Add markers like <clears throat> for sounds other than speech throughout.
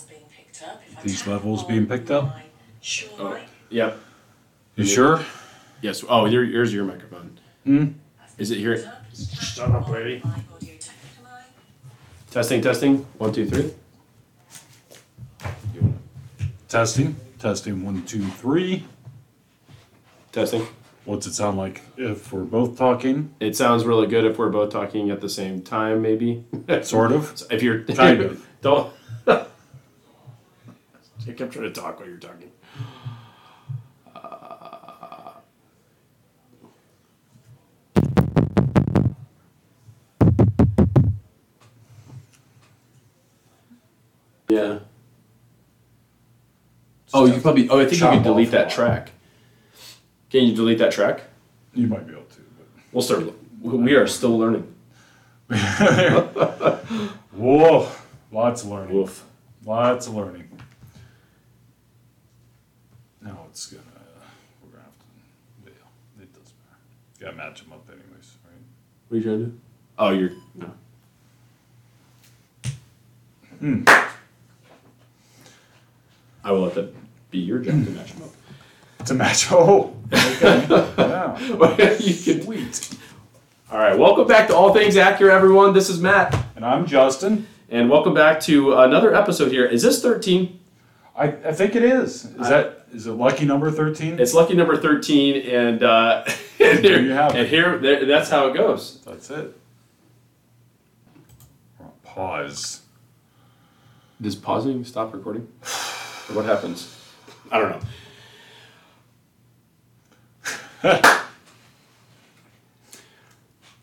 levels being picked up. If These tap levels being picked up? Sure Oh, mic, yep. You sure? Yes. Oh, here, here's your microphone. Hmm? Is it here? Shut up, lady. my Audio Technica mic. Testing, testing. One, two, three. Testing. Testing. One, two, three. Testing. What's it sound like if we're both talking? It sounds really good if we're both talking at the same time, maybe. Sort of. <laughs> if you're Kind of. <laughs> don't. I kept trying to talk while you're talking. Uh, yeah. Oh, you probably. Oh, I think you Chop can delete off that track. Can you delete that track? You might be able to, But. We'll start. We are still learning. <laughs> Whoa. Lots of learning. Woof. Lots of learning. No, it's gonna. We're gonna have to. Yeah, it doesn't matter. Gotta match them up, anyways, right? What are you trying to do? Oh, you're no. Hmm. I will let that be your job to match them up. <laughs> To match. Oh. Okay. <laughs> yeah. up. you can. Sweet. All right, welcome back to All Things Acura, everyone. This is Matt, And I'm Justin. and welcome back to another episode here. Is this thirteen? I, I think it is. Is that is it lucky number thirteen? It's lucky number thirteen, and uh, <laughs> and There here, you have it. and here, there, that's how it goes. That's it. Pause. Does pausing stop recording? Or <sighs> what happens? I don't know.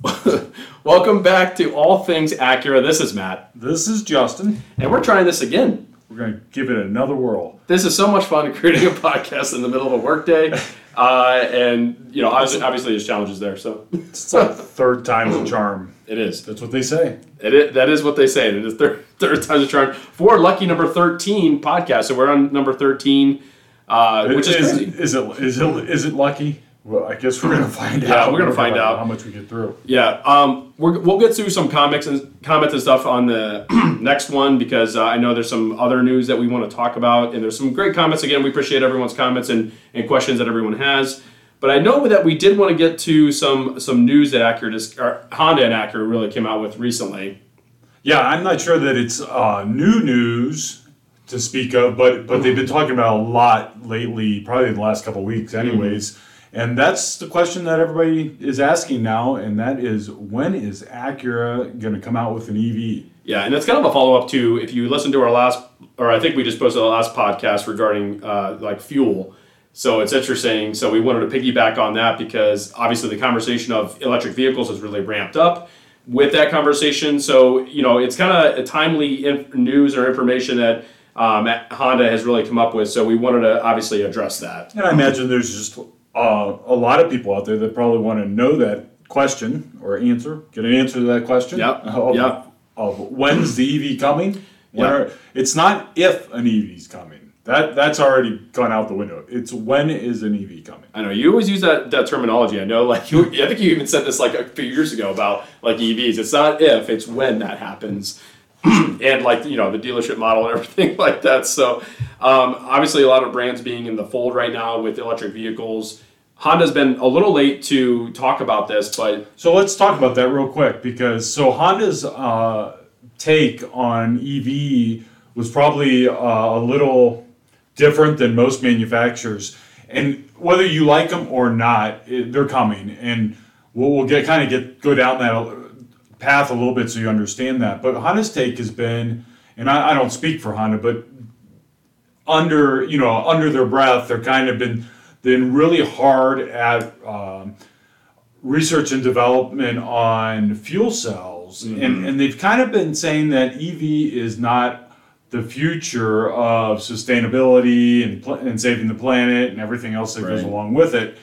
<laughs> Welcome back to All Things Acura. This is Matt, This is Justin. and we're trying this again. We're gonna give it another whirl. This is so much fun <laughs> creating a podcast in the middle of a workday, <laughs> uh, and you know, obviously, obviously, there's challenges there. So It's like third time's a charm. it is. That's what they say. It is, that is what they say. It is third, third time's a charm for lucky number thirteen podcast. So we're on number thirteen, uh, which is, is, is it is it is it lucky? Well, I guess we're gonna find Yeah, out. we're gonna find out. how much we get through. Yeah, um, we're, we'll get through some comics and comments and stuff on the <clears throat> next one because uh, I know there's some other news that we want to talk about, and there's some great comments. Again, we appreciate everyone's comments and, and questions that everyone has. But I know that we did want to get to some some news that Acura, or Honda and Acura really came out with recently. Yeah, I'm not sure that it's uh, new news to speak of, but but they've been talking about a lot lately, probably in the last couple of weeks, anyways. And that's the question that everybody is asking now, and that is when is Acura going to come out with an EV? Yeah, and it's kind of a follow up to if you listen to our last, or I think we just posted the last podcast regarding uh, like fuel. So it's interesting. So we wanted to piggyback on that because obviously the conversation of electric vehicles has really ramped up with that conversation. So you know it's kind of a timely inf- news or information that um, Honda has really come up with. So we wanted to obviously address that. And I imagine there's just uh, a lot of people out there that probably want to know that question or answer, get an answer to that question. Yep, <laughs> Of, yep. of when's the EV coming? When Yep. are, it's not if an EV is coming. That that's already gone out the window. It's when is an EV coming? I know you always use that, that terminology. I know, like <laughs> you, I think you even said this like a few years ago about like EVs. It's not if, it's when that happens, <clears throat> and like you know the dealership model and <laughs> everything like that. So um, obviously, a lot of brands being in the fold right now with electric vehicles. Honda's been a little late to talk about this, but So let's talk about that real quick because so Honda's uh, take on EV was probably uh, a little different than most manufacturers, and whether you like them or not, it, they're coming, and we'll, we'll get kind of get go down that path a little bit so you understand that. But Honda's take has been, and I, I don't speak for Honda, but under you know under their breath, they're kind of been been really hard at. Um, research and development on fuel cells, and, and they've kind of been saying that EV is not the future of sustainability and, pl- and saving the planet and everything else that goes along with it.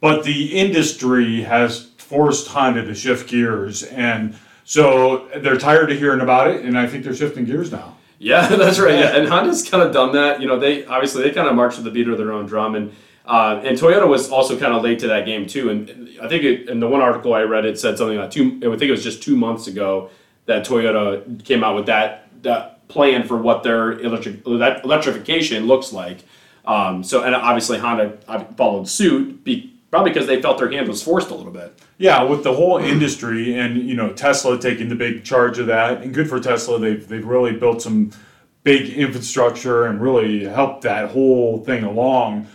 But the industry has forced Honda to shift gears, and so they're tired of hearing about it, and I think they're shifting gears now. Yeah, <laughs> that's right. Yeah, and Honda's kind of done that. You know, they obviously they kind of march to the beat of their own drum, and uh, and Toyota was also kind of late to that game too. And I think it, in the one article I read, it said something like two. I think it was just two months ago that Toyota came out with that that plan for what their electric elec- electrification looks like. Um, so, and obviously Honda uh, followed suit, be, probably because they felt their hand was forced a little bit. Yeah, with the whole industry and you know Tesla taking the big charge of that, and good for Tesla. They've they've really built some big infrastructure and really helped that whole thing along.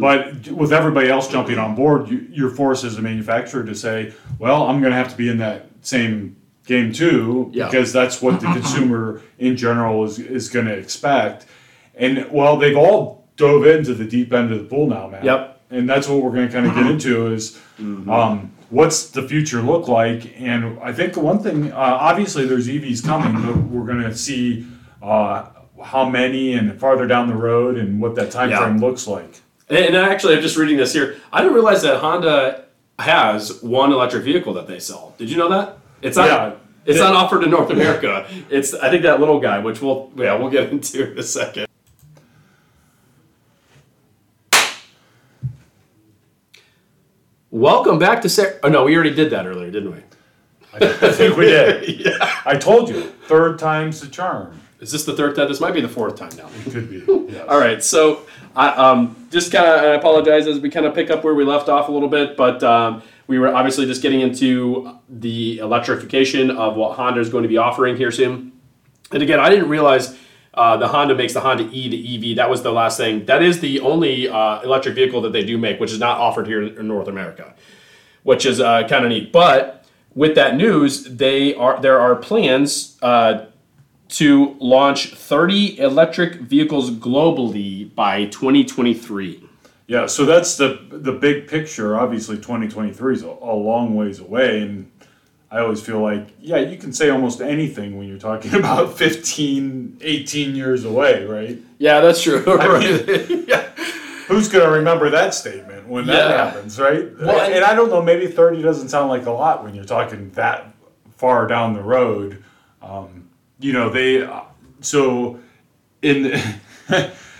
But with everybody else jumping on board, you, you're forced as a manufacturer to say, "Well, I'm going to have to be in that same game too," Yeah. because that's what the consumer in general is is going to expect. And well, they've all dove into the deep end of the pool now, man. Yep. And that's what we're going to kind of get into is um, what's the future look like? And I think the one thing, uh, obviously, there's EVs coming, but we're going to see uh, how many and farther down the road and what that time Yeah. frame looks like. And, actually, I'm just reading this here. I didn't realize that Honda has one electric vehicle that they sell. Did you know that? It's not. Yeah. It's not offered in North America. <laughs> It's I think that little guy, which we'll yeah we'll get <laughs> into in a second. Welcome back to Serra. Oh no, we already did that earlier, didn't we? I think we did. <laughs> yeah. I told you, third time's the charm. Is this the third time? This might be the fourth time now. It could be. Yes. <laughs> All right, so I um, just kind of I apologize as we kind of pick up where we left off a little bit, but um, we were obviously just getting into the electrification of what Honda is going to be offering here soon. And again, I didn't realize uh, the Honda makes the Honda E to EV. That was the last thing. That is the only uh, electric vehicle that they do make, which is not offered here in North America, which is uh, kind of neat. But with that news, they are there are plans uh, to launch 30 electric vehicles globally by 2023. Yeah, so that's the the big picture. Obviously, 2023 is a, a long ways away, and I always feel like, yeah, you can say almost anything when you're talking <laughs> about 15, 18 years away, right? Yeah, that's true. <laughs> mean- <laughs> yeah. Who's going to remember that statement when that Yeah. happens, right? Well, and, I don't know, maybe 30 doesn't sound like a lot when you're talking that far down the road. Um, you know, they, uh, so in, <laughs>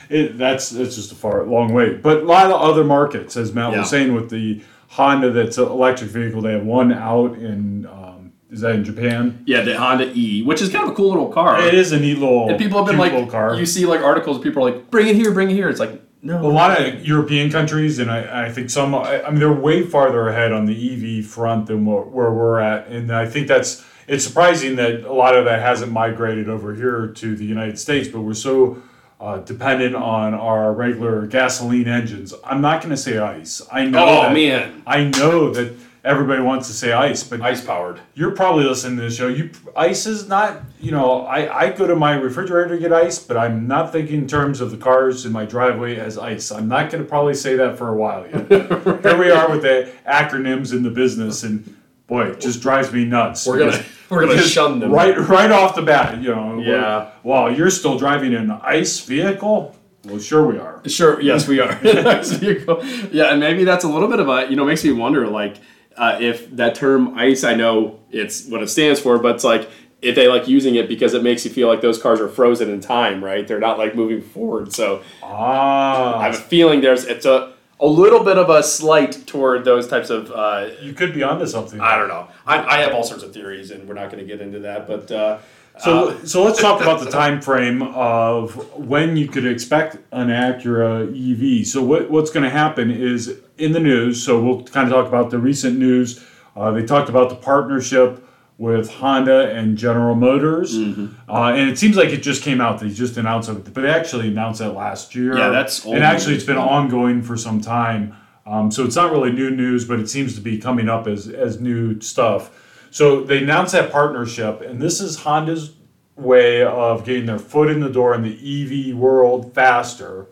it, that's, that's just a far, long way. But a lot of other markets, as Matt Yeah. was saying, with the Honda that's an electric vehicle, they have one out in, um, is that in Japan? Yeah, the Honda E, which is kind of a cool little car. It is a neat little, And people have been like, car. you see like articles, people are like, bring it here, bring it here. It's like, no. a lot of European countries, and I, I think some, I, I mean, they're way farther ahead on the EV front than where, where we're at. And I think that's, it's surprising that a lot of that hasn't migrated over here to the United States, but we're so uh, dependent on our regular gasoline engines. I'm not going to say ice. I know. Oh, that, man. I know that everybody wants to say ice, but Ice powered. you're probably listening to the show. You ice is not, you know, I, I go to my refrigerator to get ice, but I'm not thinking in terms of the cars in my driveway as ice. I'm not going to probably say that for a while yet. <laughs> Here we are with the acronyms in the business, and boy, it just drives me nuts. We're gonna we're gonna because shun them. right right off the bat. You know, Yeah. Wow, you're still driving an ice vehicle? Well, sure we are. Sure. Yes, we are. <laughs> Yeah, and maybe that's a little bit of a you know makes me wonder like uh, if that term ice. I know it's what it stands for, but it's like if they like using it because it makes you feel like those cars are frozen in time, right? They're not like moving forward. So Ah, I have a feeling there's it's a a little bit of a slight toward those types of. Uh, you could be onto something. I don't know. I, I have all sorts of theories, and we're not going to get into that. But uh, So, so let's talk about the time frame of when you could expect an Acura EV. So, what, what's going to happen is in the news. So, we'll kind of talk about the recent news. Uh, they talked about the partnership with Honda and General Motors, Mm-hmm. uh, and it seems like it just came out. They just announced it, but they actually announced that last year. Yeah, that's old and actually it's been ongoing for some time. Um, so it's not really new news, but it seems to be coming up as as new stuff. So they announced that partnership, and this is Honda's way of getting their foot in the door in the EV world faster.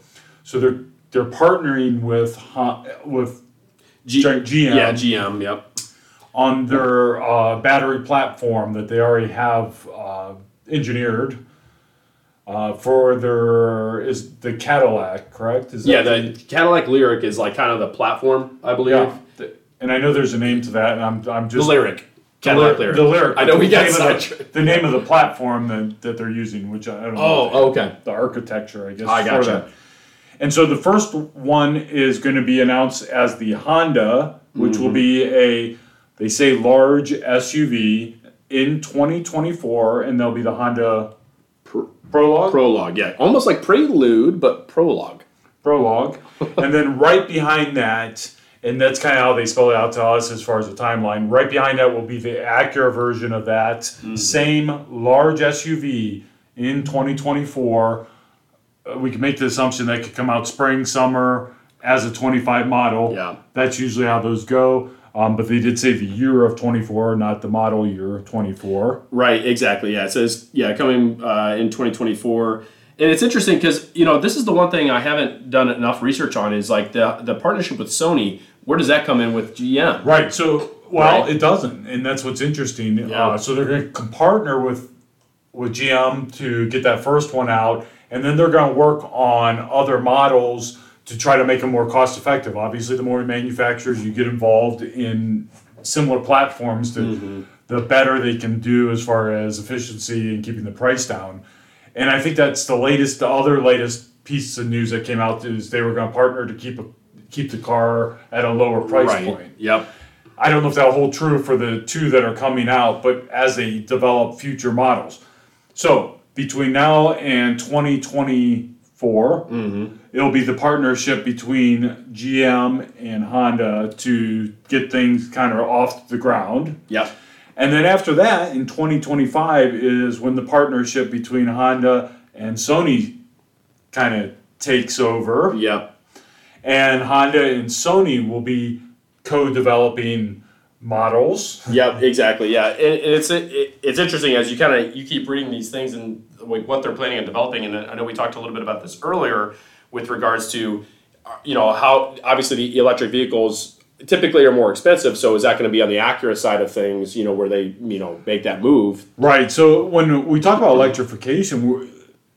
So they're they're partnering with with G- GM yeah, GM. Yep. On their uh, battery platform that they already have uh, engineered uh, for their is the Cadillac, correct? Is Yeah, that the Cadillac Lyriq is like kind of the platform, I believe. yeah. The- And I know there's a name to that, and I'm I'm The just Lyriq. the, Cadillac ly- Lyriq. the Lyriq. I know we got name of the, the name of the platform that, that they're using, which I don't know. Oh, okay. the architecture, I guess. I gotcha. that. And so the first one is going to be announced as the Honda, which will be a, they say large SUV in 2024, and there'll be the Honda Prologue. Prologue, yeah, almost like Prelude, but Prologue. prologue, and then right behind that, and that's kind of how they spell it out to us as far as the timeline. Right behind that will be the Acura version of that same large SUV in 2024. Uh, we can make the assumption that could come out spring, summer as a 25 model. Yeah. that's usually how those go. Um, but they did say the year of 24, not the model year 24. Right, exactly. Yeah, it says yeah coming uh, in 2024, and it's interesting because you know this is the one thing I haven't done enough research on is like the the partnership with Sony. Where does that come in with GM? Right. So, well, Right. it doesn't, and that's what's interesting. Yeah. Uh, so they're going to partner with with GM to get that first one out, and then they're going to work on other models to try to make them more cost effective. Obviously, the more manufacturers you get involved in similar platforms, the Mm-hmm. the better they can do as far as efficiency and keeping the price down. And I think that's the latest. The other latest piece of news that came out is they were going to partner to keep a, keep the car at a lower price right. point. Yep. I don't know if that'll hold true for the two that are coming out, but as they develop future models. So between now and 2024, it'll be the partnership between GM and Honda to get things kind of off the ground. Yep. And then after that, in 2025, is when the partnership between Honda and Sony kind of takes over Yep. and Honda and Sony will be co-developing models. Yep, exactly. Yeah, and, and it's it, it's interesting as you kind of you keep reading these things and what they're planning on developing. And I know we talked a little bit about this earlier with regards to uh, you know how obviously the electric vehicles typically are more expensive. So is that going to be on the Acura side of things? You know where they you know make that move. Right. So when we talk about electrification,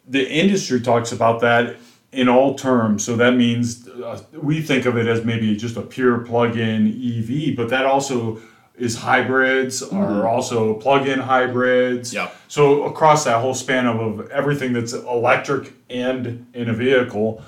the industry talks about that in all terms. So that means uh, we think of it as maybe just a pure plug-in EV, but that also is hybrids are also plug-in hybrids. Yeah. So across that whole span of, of everything that's electric and in a vehicle.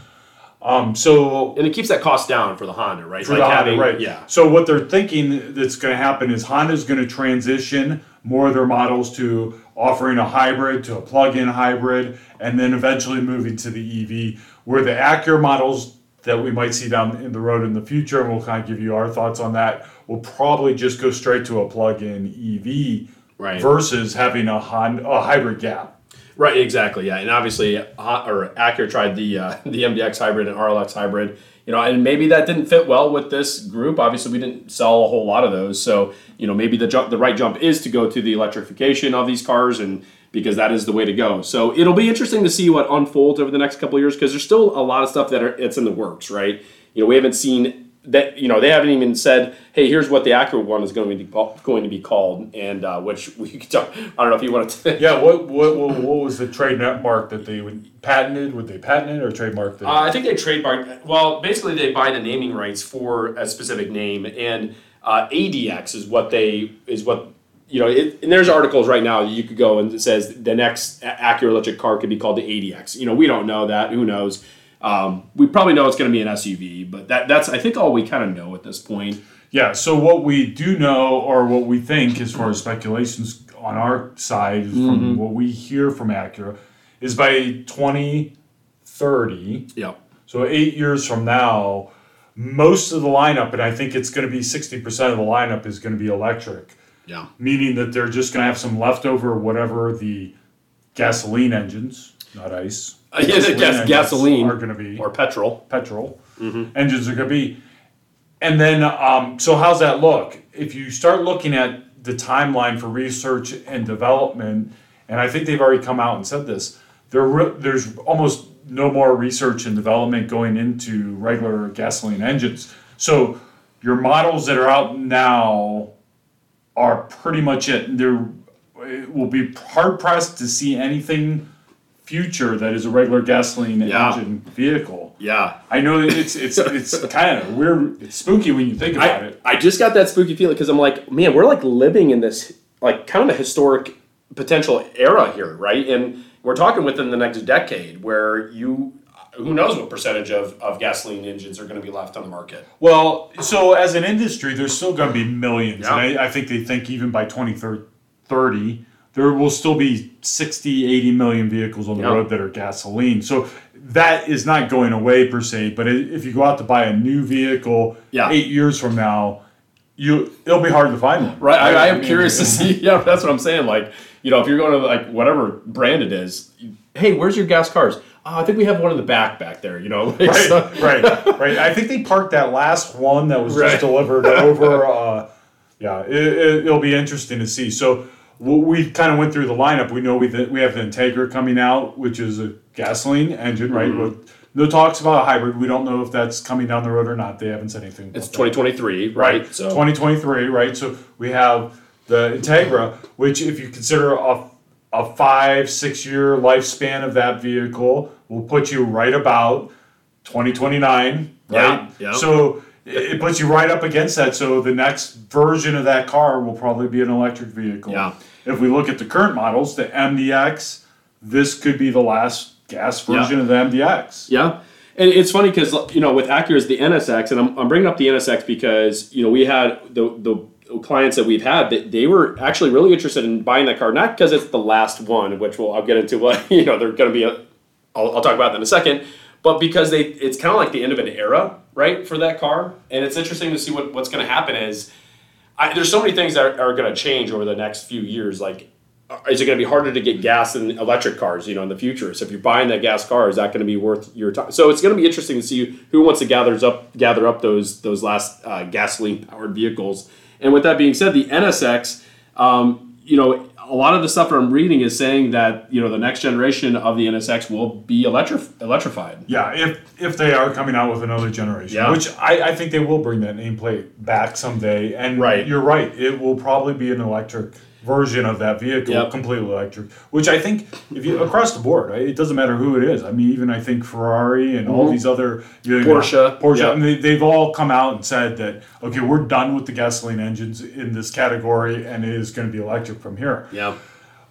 Um, so And it keeps that cost down for the Honda, right? for the Honda, right? Yeah. So what they're thinking that's going to happen is Honda's going to transition more of their models to offering a hybrid to a plug-in hybrid, and then eventually moving to the EV. Where the Acura models that we might see down in the road in the future, and we'll kind of give you our thoughts on that, We'll probably just go straight to a plug-in EV Right. versus having a Honda a hybrid gap. Right, exactly. Yeah, and obviously, uh, or Acura tried the uh, <laughs> the MDX hybrid and RLX hybrid. You know, and maybe that didn't fit well with this group. Obviously, we didn't sell a whole lot of those. So, you know, maybe the jump, the right jump is to go to the electrification of these cars, and because that is the way to go. So, it'll be interesting to see what unfolds over the next couple of years because there's still a lot of stuff that are it's in the works, right? You know, we haven't seen that. You know, they haven't even said, "Hey, here's what the Acura one is going to be going to be called," and uh, which <laughs> we could talk. I don't know if you want to. Yeah. What what what, what was the trademark that they would patented? Would they patent it or trademark it? Uh, I think they trademarked. Well, basically, they buy the naming rights for a specific name, and uh, ADX is what they is what you know. It, and there's articles right now you could go and it says the next A- Acura electric car could be called the ADX. You know, we don't know that. Who knows? Um, we probably know it's going to be an SUV, but that that's I think all we kind of know at this point. Yeah, so what we do know, or what we think, as far as speculations on our side, is from what we hear from Acura, is by 2030, Yeah. so eight years from now, most of the lineup, and I think it's going to be 60% of the lineup, is going to be electric, Yeah. meaning that they're just going to have some leftover, whatever the gasoline engines, not ice. Uh, yeah, the gas- gasoline are going to be Or petrol. petrol engines are going to be. And then, um, so how's that look? If you start looking at the timeline for research and development, and I think they've already come out and said this, there re- there's almost no more research and development going into regular gasoline engines. So your models that are out now are pretty much it. There it will be hard pressed to see anything future that is a regular gasoline Yeah. engine vehicle. Yeah. I know it's it's it's <laughs> kind of weird. It's spooky when you think about I, it. I just got that spooky feeling because I'm like, man, we're like living in this like kind of a historic potential era here, right? And we're talking within the next decade where you who knows what percentage of, of gasoline engines are going to be left on the market. Well, so as an industry, there's still going to be millions, Yeah. and I, I think they think even by 2030, there will still be 60, 80 million vehicles on the Yeah. road that are gasoline. So that is not going away per se. But if you go out to buy a new vehicle Yeah. eight years from now, you it'll be hard to find one. Right. I, I am mean, curious to <laughs> see. <laughs> Yeah, that's what I'm saying. Like, you know, if you're going to like whatever brand it is, hey, where's your gas cars? Oh, I think we have one in the back back there. You know, <laughs> like, so- right, right, <laughs> right. I think they parked that last one that was Right. just delivered <laughs> over. Uh, yeah, it, it, it'll be interesting to see. So we kind of went through the lineup. We know we we have the Integra coming out, which is a gasoline engine, right? Mm-hmm. With no talks about a hybrid. We don't know if that's coming down the road or not. They haven't said anything. It's about that. 2023, right? So 2023, right? So we have the Integra, which if you consider a, a five, six year lifespan of that vehicle, will put you right about 2029, Yeah, right? yeah. So it puts you right up against that. So the next version of that car will probably be an electric vehicle. Yeah. If we look at the current models, the MDX, this could be the last gas Yeah. version of the MDX. Yeah. And it's funny because you know with Acura's the NSX, and I'm, I'm bringing up the NSX because you know we had the the clients that we've had that they were actually really interested in buying that car, not because it's the last one, which we'll I'll get into what <laughs> you know they're going to be. A, I'll, I'll talk about that in a second, but because they it's kind of like the end of an era, right, for that car, and it's interesting to see what what's going to happen is. I, there's so many things that are, are going to change over the next few years. Like, uh, is it going to be harder to get gas in electric cars, you know, in the future? So if you're buying that gas car, is that going to be worth your time? So it's going to be interesting to see who wants to gathers up gather up those those last uh, gasoline powered vehicles. And with that being said, the NSX, um, you know, a lot of the stuff I'm reading is saying that you know the next generation of the NSX will be electrif- electrified. Yeah, if if they are coming out with another generation, Yeah. which I, I think they will bring that nameplate back someday. And Right. you're right, it will probably be an electric version of that vehicle, Yep. completely electric. Which I think, if you across the board, right, it doesn't matter who it is. I mean, even I think Ferrari and all these other you know, Mm-hmm. Porsche, Porsche, yeah. I mean, they, they've all come out and said that okay, we're done with the gasoline engines in this category, and it is going to be electric from here Yeah.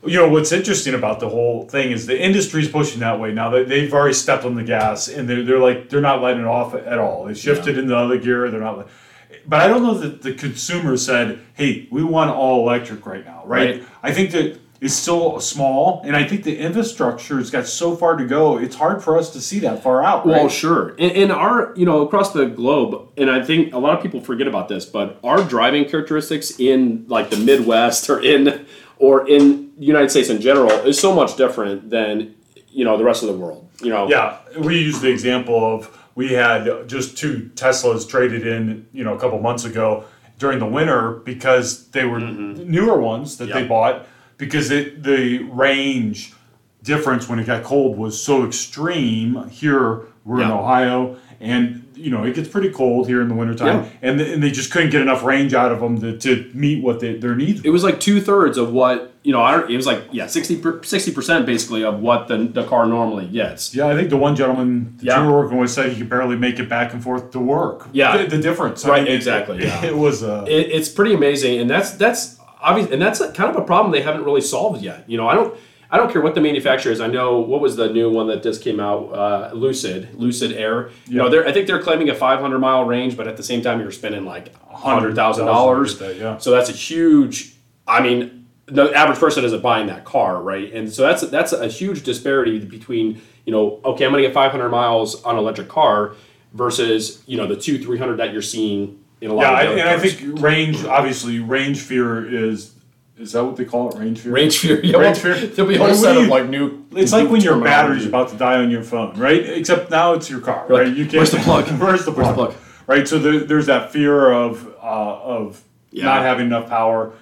you know what's interesting about the whole thing is the industry's pushing that way now. They, they've already stepped on the gas and they're, they're like they're not letting it off at all. They shifted into other gear. They're not. But I don't know that the consumer said, "Hey, we want all electric right now." Right? Right. I think that it's still small, and I think the infrastructure has got so far to go. It's hard for us to see that far out. Right? Well, sure. In, in our, you know, across the globe, and I think a lot of people forget about this, but our driving characteristics in like the Midwest or in or in the United States in general is so much different than you know the rest of the world. You know, Yeah, we use the example of we had just two Teslas traded in, you know, a couple months ago during the winter because they were newer ones that they Mm-hmm. Bought because it, the range difference when it got cold was so extreme. Here we're in Ohio and you know it gets pretty cold here in the wintertime Yeah. and, and they just couldn't get enough range out of them to, to meet what they, their needs it was like two thirds of what you know. I, it was like yeah, 60 percent basically of what the, the car normally gets. Yeah, I think the one gentleman that Yeah. you were working with said he could barely make it back and forth to work. Yeah. the, the difference. I Right, mean, exactly, It, yeah. it was uh, it, it's pretty amazing, and that's that's obvious, and that's a, kind of a problem they haven't really solved yet. You know, I don't I don't care what the manufacturer is. I know what was the new one that just came out, uh, Lucid, Lucid Air. You know, they're I think they're claiming a 500 mile range, but at the same time, you're spending like hundred thousand dollars. to get that, yeah. So that's a huge. I mean, the average person isn't buying that car, right? And so that's that's a huge disparity between you know, okay, I'm going to get 500 miles on an electric car versus you know the two 300 that you're seeing in a lot yeah, of I, and I think range. Obviously, range fear is is that what they call it? Range fear. Range fear. Yeah, Range well, fear. <laughs> There'll be a whole do set of like new. It's like when your battery's about to die on your phone, right? Except now it's your car, Right. right? You can't. Where's the plug? <laughs> Where's the Where's the plug? plug? Right. So there, there's that fear of uh, of Yeah. not having enough power,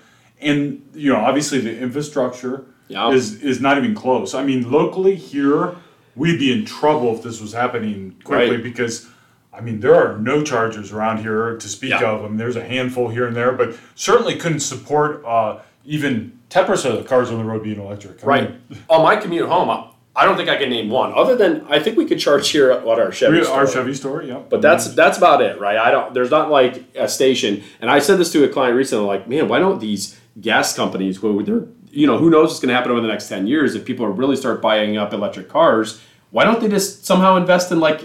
and you know, obviously the infrastructure Yeah. is is not even close. I mean, locally here, we'd be in trouble if this was happening quickly Right. because. I mean, there are no chargers around here to speak Yeah. of. I mean, there's a handful here and there, but certainly couldn't support uh, even 10% of the cars on the road being electric. I Right. mean, On my commute home, I- I don't think I can name one other than I think we could charge here at our Chevy. We- our store. Chevy store, yeah. But that's that's about it, right? I don't. There's not like a station. And I said this to a client recently, like, man, why don't these gas companies, where they're, you know, who knows what's going to happen over the next ten years if people really start buying up electric cars? Why don't they just somehow invest in like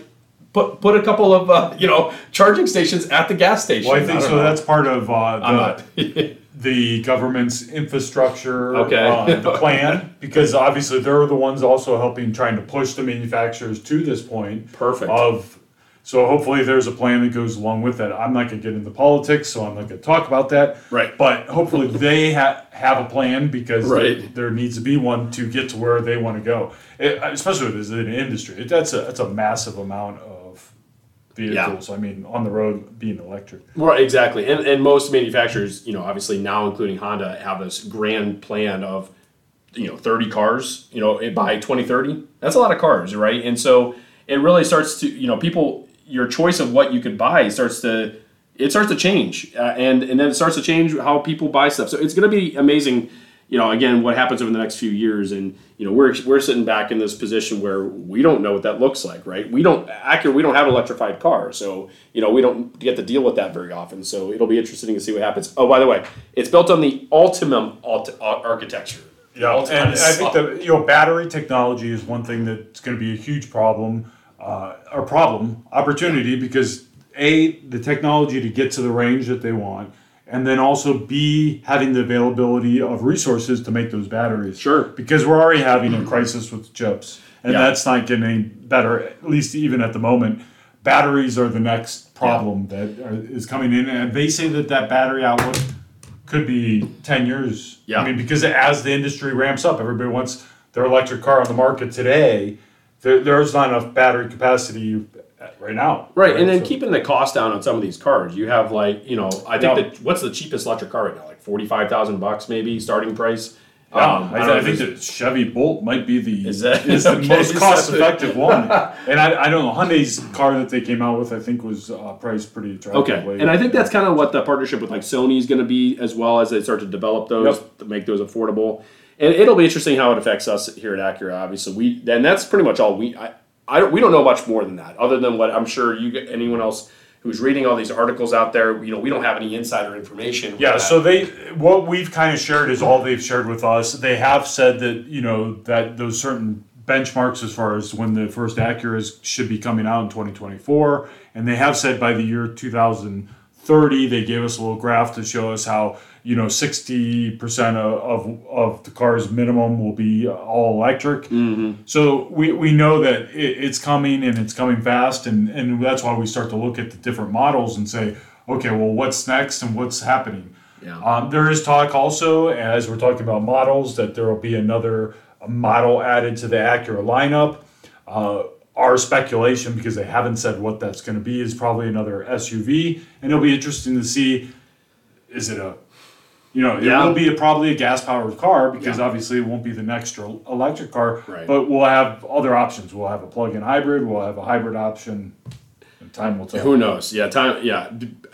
put put a couple of uh, you know charging stations at the gas station? Well, I think don't so. know. That's part of uh, the. <laughs> the government's infrastructure, Okay. uh, the plan, <laughs> because obviously they're the ones also helping trying to push the manufacturers to this point. Perfect. Of so hopefully there's a plan that goes along with that. I'm not going to get into politics, so I'm not going to talk about that. Right. But hopefully they ha- have a plan because Right. there needs to be one to get to where they want to go. It, especially with this in an industry, it, that's a that's a massive amount of vehicles. I mean, on the road being electric. Right, exactly. And, and most manufacturers, you know, obviously now including Honda, have this grand plan of, you know, 30 cars, you know, by 2030. That's a lot of cars, right? And so it really starts to, you know, people, your choice of what you could buy starts to, it starts to change. Uh, and, and then it starts to change how people buy stuff. So it's going to be amazing, you know, again, what happens over the next few years. And, you know, we're, we're sitting back in this position where we don't know what that looks like, right? We don't, accurate, we don't have electrified cars. So, you know, we don't get to deal with that very often. So it'll be interesting to see what happens. Oh, by the way, it's built on the Ultium alt- architecture. Yeah, and I think that you know battery technology is one thing that's going to be a huge problem, uh, or problem opportunity because a the technology to get to the range that they want, and then also b having the availability of resources to make those batteries. Sure. Because we're already having a crisis with chips, and Yeah. that's not getting any better. At least even at the moment, batteries are the next problem that are, is coming in, and they say that that battery outlook could be 10 years. Yeah. I mean, because as the industry ramps up, everybody wants their electric car on the market today. There, there's not enough battery capacity right now. Right, and then So- keeping the cost down on some of these cars. You have like, you know, I think Yeah. that what's the cheapest electric car right now? Like forty five thousand bucks, maybe starting price. Yeah, Um, I, don't I think the Chevy Bolt might be the Is that- is the <laughs> okay, most cost effective <laughs> one. And I, I don't know Hyundai's car that they came out with I think was uh, priced pretty attractively. Okay, and I think that's kind of what the partnership with like Sony is going to be as well as they start to develop those Yep. to make those affordable. And it'll be interesting how it affects us here at Acura. Obviously, we and that's pretty much all we. I, I don't, we don't know much more than that, other than what I'm sure you anyone else who's reading all these articles out there. You know, we don't have any insider information. Yeah, that. so they what we've kind of shared is all they've shared with us. They have said that you know that those certain benchmarks as far as when the first Acuras should be coming out in 2024, and they have said by the year 2030 they gave us a little graph to show us how you know 60 percent of, of of the cars minimum will be all electric. So we, we know that it, it's coming and it's coming fast, and, and that's why we start to look at the different models and say, okay, well, what's next and what's happening? Yeah. Um, there is talk also, as we're talking about models, that there will be another model added to the Acura lineup. Uh, our speculation, because they haven't said what that's going to be, is probably another SUV, and it'll be interesting to see. Is it a you know, it will be a, probably a gas powered car because Yeah. obviously it won't be the next electric car. Right. But we'll have other options. We'll have a plug in hybrid, we'll have a hybrid option. And time will tell. Who knows? Yeah, time. Yeah,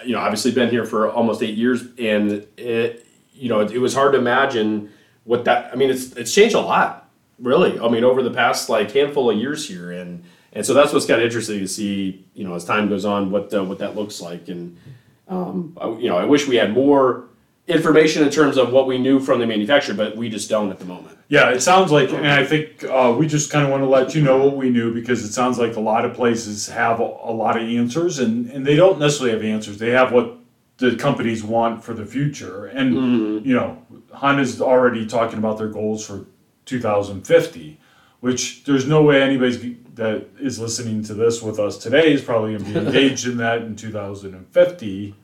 you know, obviously been here for almost eight years, and it, you know, it, it was hard to imagine what that. I mean, it's it's changed a lot, really. I mean, over the past like handful of years here, and and so that's what's kind of interesting to see. You know, as time goes on, what uh, what that looks like, and um, I, you know, I wish we had more information in terms of what we knew from the manufacturer, but we just don't at the moment. Yeah, it sounds like, and I think uh, we just kind of want to let you know what we knew because it sounds like a lot of places have a, a lot of answers, and, and they don't necessarily have answers. They have what the companies want for the future. And, you know, Honda's already talking about their goals for 2050, which there's no way anybody that is listening to this with us today is probably going to be <laughs> engaged in that in 2050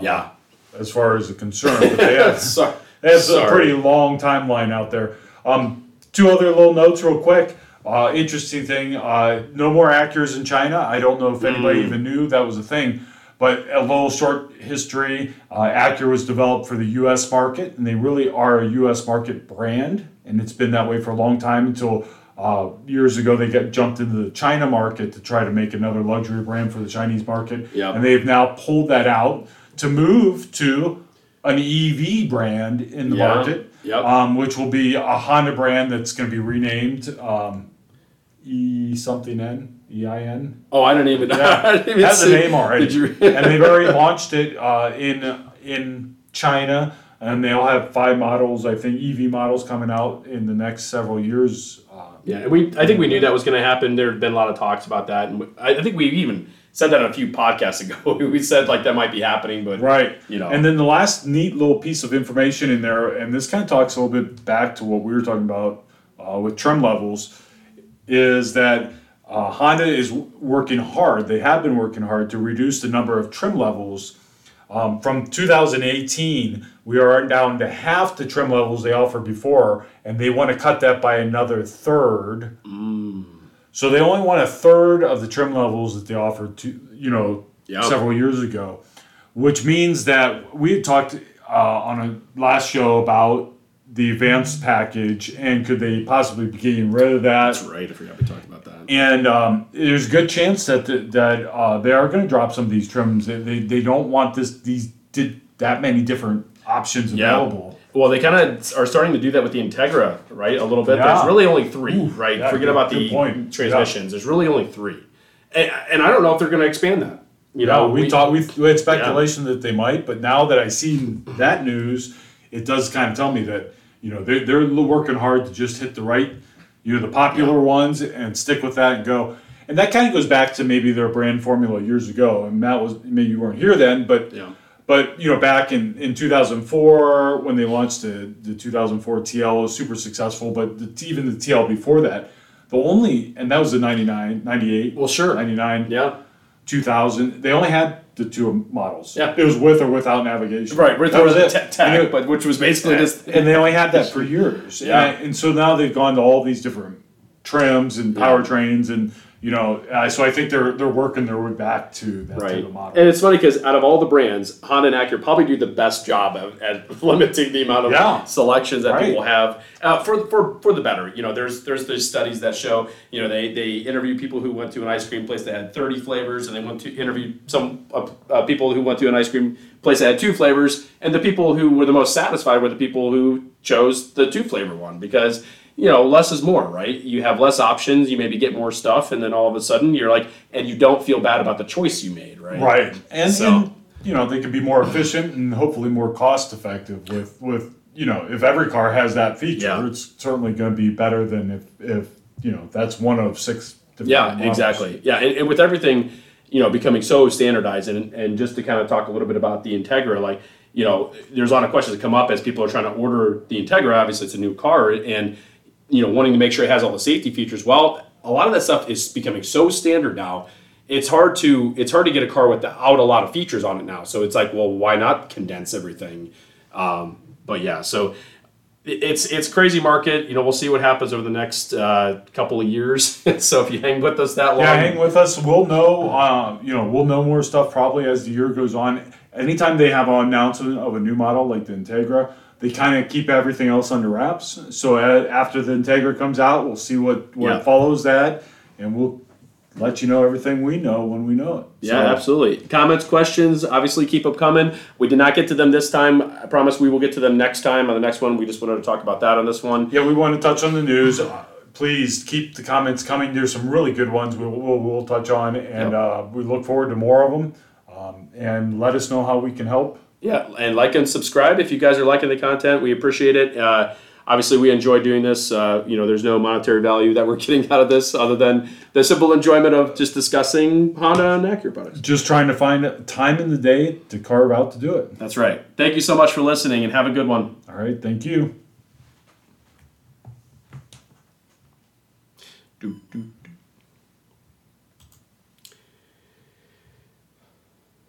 Yeah. As far as a concern. But they have, <laughs> Sorry. that's a Sorry. pretty long timeline out there. Um, two other little notes, real quick. Uh, interesting thing: uh, no more Acuras in China. I don't know if anybody even knew that was a thing. But a little short history: uh, Acura was developed for the U.S. market, and they really are a U.S. market brand, and it's been that way for a long time until. Uh, years ago, they got jumped into the China market to try to make another luxury brand for the Chinese market, Yep. and they've now pulled that out to move to an EV brand in the Yeah. market, Yep. um, which will be a Honda brand that's going to be renamed um, E something N E I N. Oh, I don't even. <laughs> I Yeah, didn't even has a name already, and <laughs> they've already launched it uh, in in China, and they'll have five models, I think, EV models coming out in the next several years. Uh, Yeah, we I think we knew that was going to happen. There had been a lot of talks about that, and I, I think we even said that a few podcasts ago. <laughs> we said like that might be happening, but Right. You know. And then the last neat little piece of information in there, and this kind of talks a little bit back to what we were talking about uh, with trim levels, is that uh, Honda is working hard. They have been working hard to reduce the number of trim levels. Um, from 2018, we are down to half the trim levels they offered before, and they want to cut that by another third. So they only want a third of the trim levels that they offered to you know Yep. several years ago, which means that we had talked uh, on a last show about the advanced package and could they possibly be getting rid of that? that's right. I forgot we talked about that. And um, there's a good chance that the, that uh, they are going to drop some of these trims. They, they, they don't want this these did that many different options available. Well, they kind of are starting to do that with the Integra, right? A little bit. Yeah. There's really only three, right? yeah, Forget good- about the point. transmissions. There's really only three, and, and I don't know if they're going to expand that. You No, know, we, thought we, we had speculation that they might, but now that I seen that news, it does kind of tell me that you know they're they're working hard to just hit the right, you know, the popular ones and stick with that and go. And that kind of goes back to maybe their brand formula years ago. And Matt was maybe you weren't here then, but Yeah. But you know back in in 2004 when they launched the the 2004 TL was super successful. But the, even the TL before that, the only and that was the 99, 98, Well, sure. 99. Yeah. 2000 they only had the two models Yeah. it was with or without navigation Right. With that was the it te- tech, it- but which was basically just <laughs> and they only had that for <laughs> years Yeah. and, and so now they've gone to all these different trims and powertrains and you know uh, so i think they're they're working their way back to that right. type of model And it's funny because out of all the brands, Honda and Acura probably do the best job of, at <laughs> limiting the amount of Yeah. selections that Right. people have uh, for, for for the better. You know, there's there's those studies that show you know they they interview people who went to an ice cream place that had 30 flavors, and they went to interview some uh, uh, people who went to an ice cream place that had two flavors, and the people who were the most satisfied were the people who chose the two flavor one because. You know, less is more, right? You have less options, you maybe get more stuff, and then all of a sudden you're like, and you don't feel bad about the choice you made, right? right and, So- and you know they can be more efficient and hopefully more cost effective with with you know if every car has that feature Yeah. it's certainly going to be better than if if you know that's one of six different Yeah, models. exactly. Yeah, and, and with everything, you know, becoming so standardized, and and just to kind of talk a little bit about the Integra, like you know, there's a lot of questions that come up as people are trying to order the Integra. Obviously, it's a new car, and you know, wanting to make sure it has all the safety features. Well, a lot of that stuff is becoming so standard now. It's hard to it's hard to get a car without a lot of features on it now. So it's like, well, why not condense everything? Um, but yeah, so it's it's crazy market. You know, we'll see what happens over the next uh, couple of years. <laughs> so if you hang with us that long, Yeah, hang with us. We'll know. Uh, you know, we'll know more stuff probably as the year goes on. Anytime they have an announcement of a new model like the Integra, they kind of keep everything else under wraps. So after the Integra comes out, we'll see what what Yeah. follows that, and we'll let you know everything we know when we know it. Yeah, So, absolutely. Comments, questions, obviously keep them coming. We did not get to them this time. I promise we will get to them next time on the next one. We just wanted to talk about that on this one. Yeah, we want to touch on the news. Uh, Please keep the comments coming. There's some really good ones we'll, we'll, we'll touch on, and Yep. uh, we look forward to more of them. Um, and let us know how we can help. Yeah, and like and subscribe if you guys are liking the content. We appreciate it. Uh, obviously, we enjoy doing this. Uh, you know, there's no monetary value that we're <laughs> getting out of this other than the simple enjoyment of just discussing Honda and Acura products. Just trying to find time in the day to carve out to do it. That's right. Thank you so much for listening and have a good one. All right, thank you. Do, do,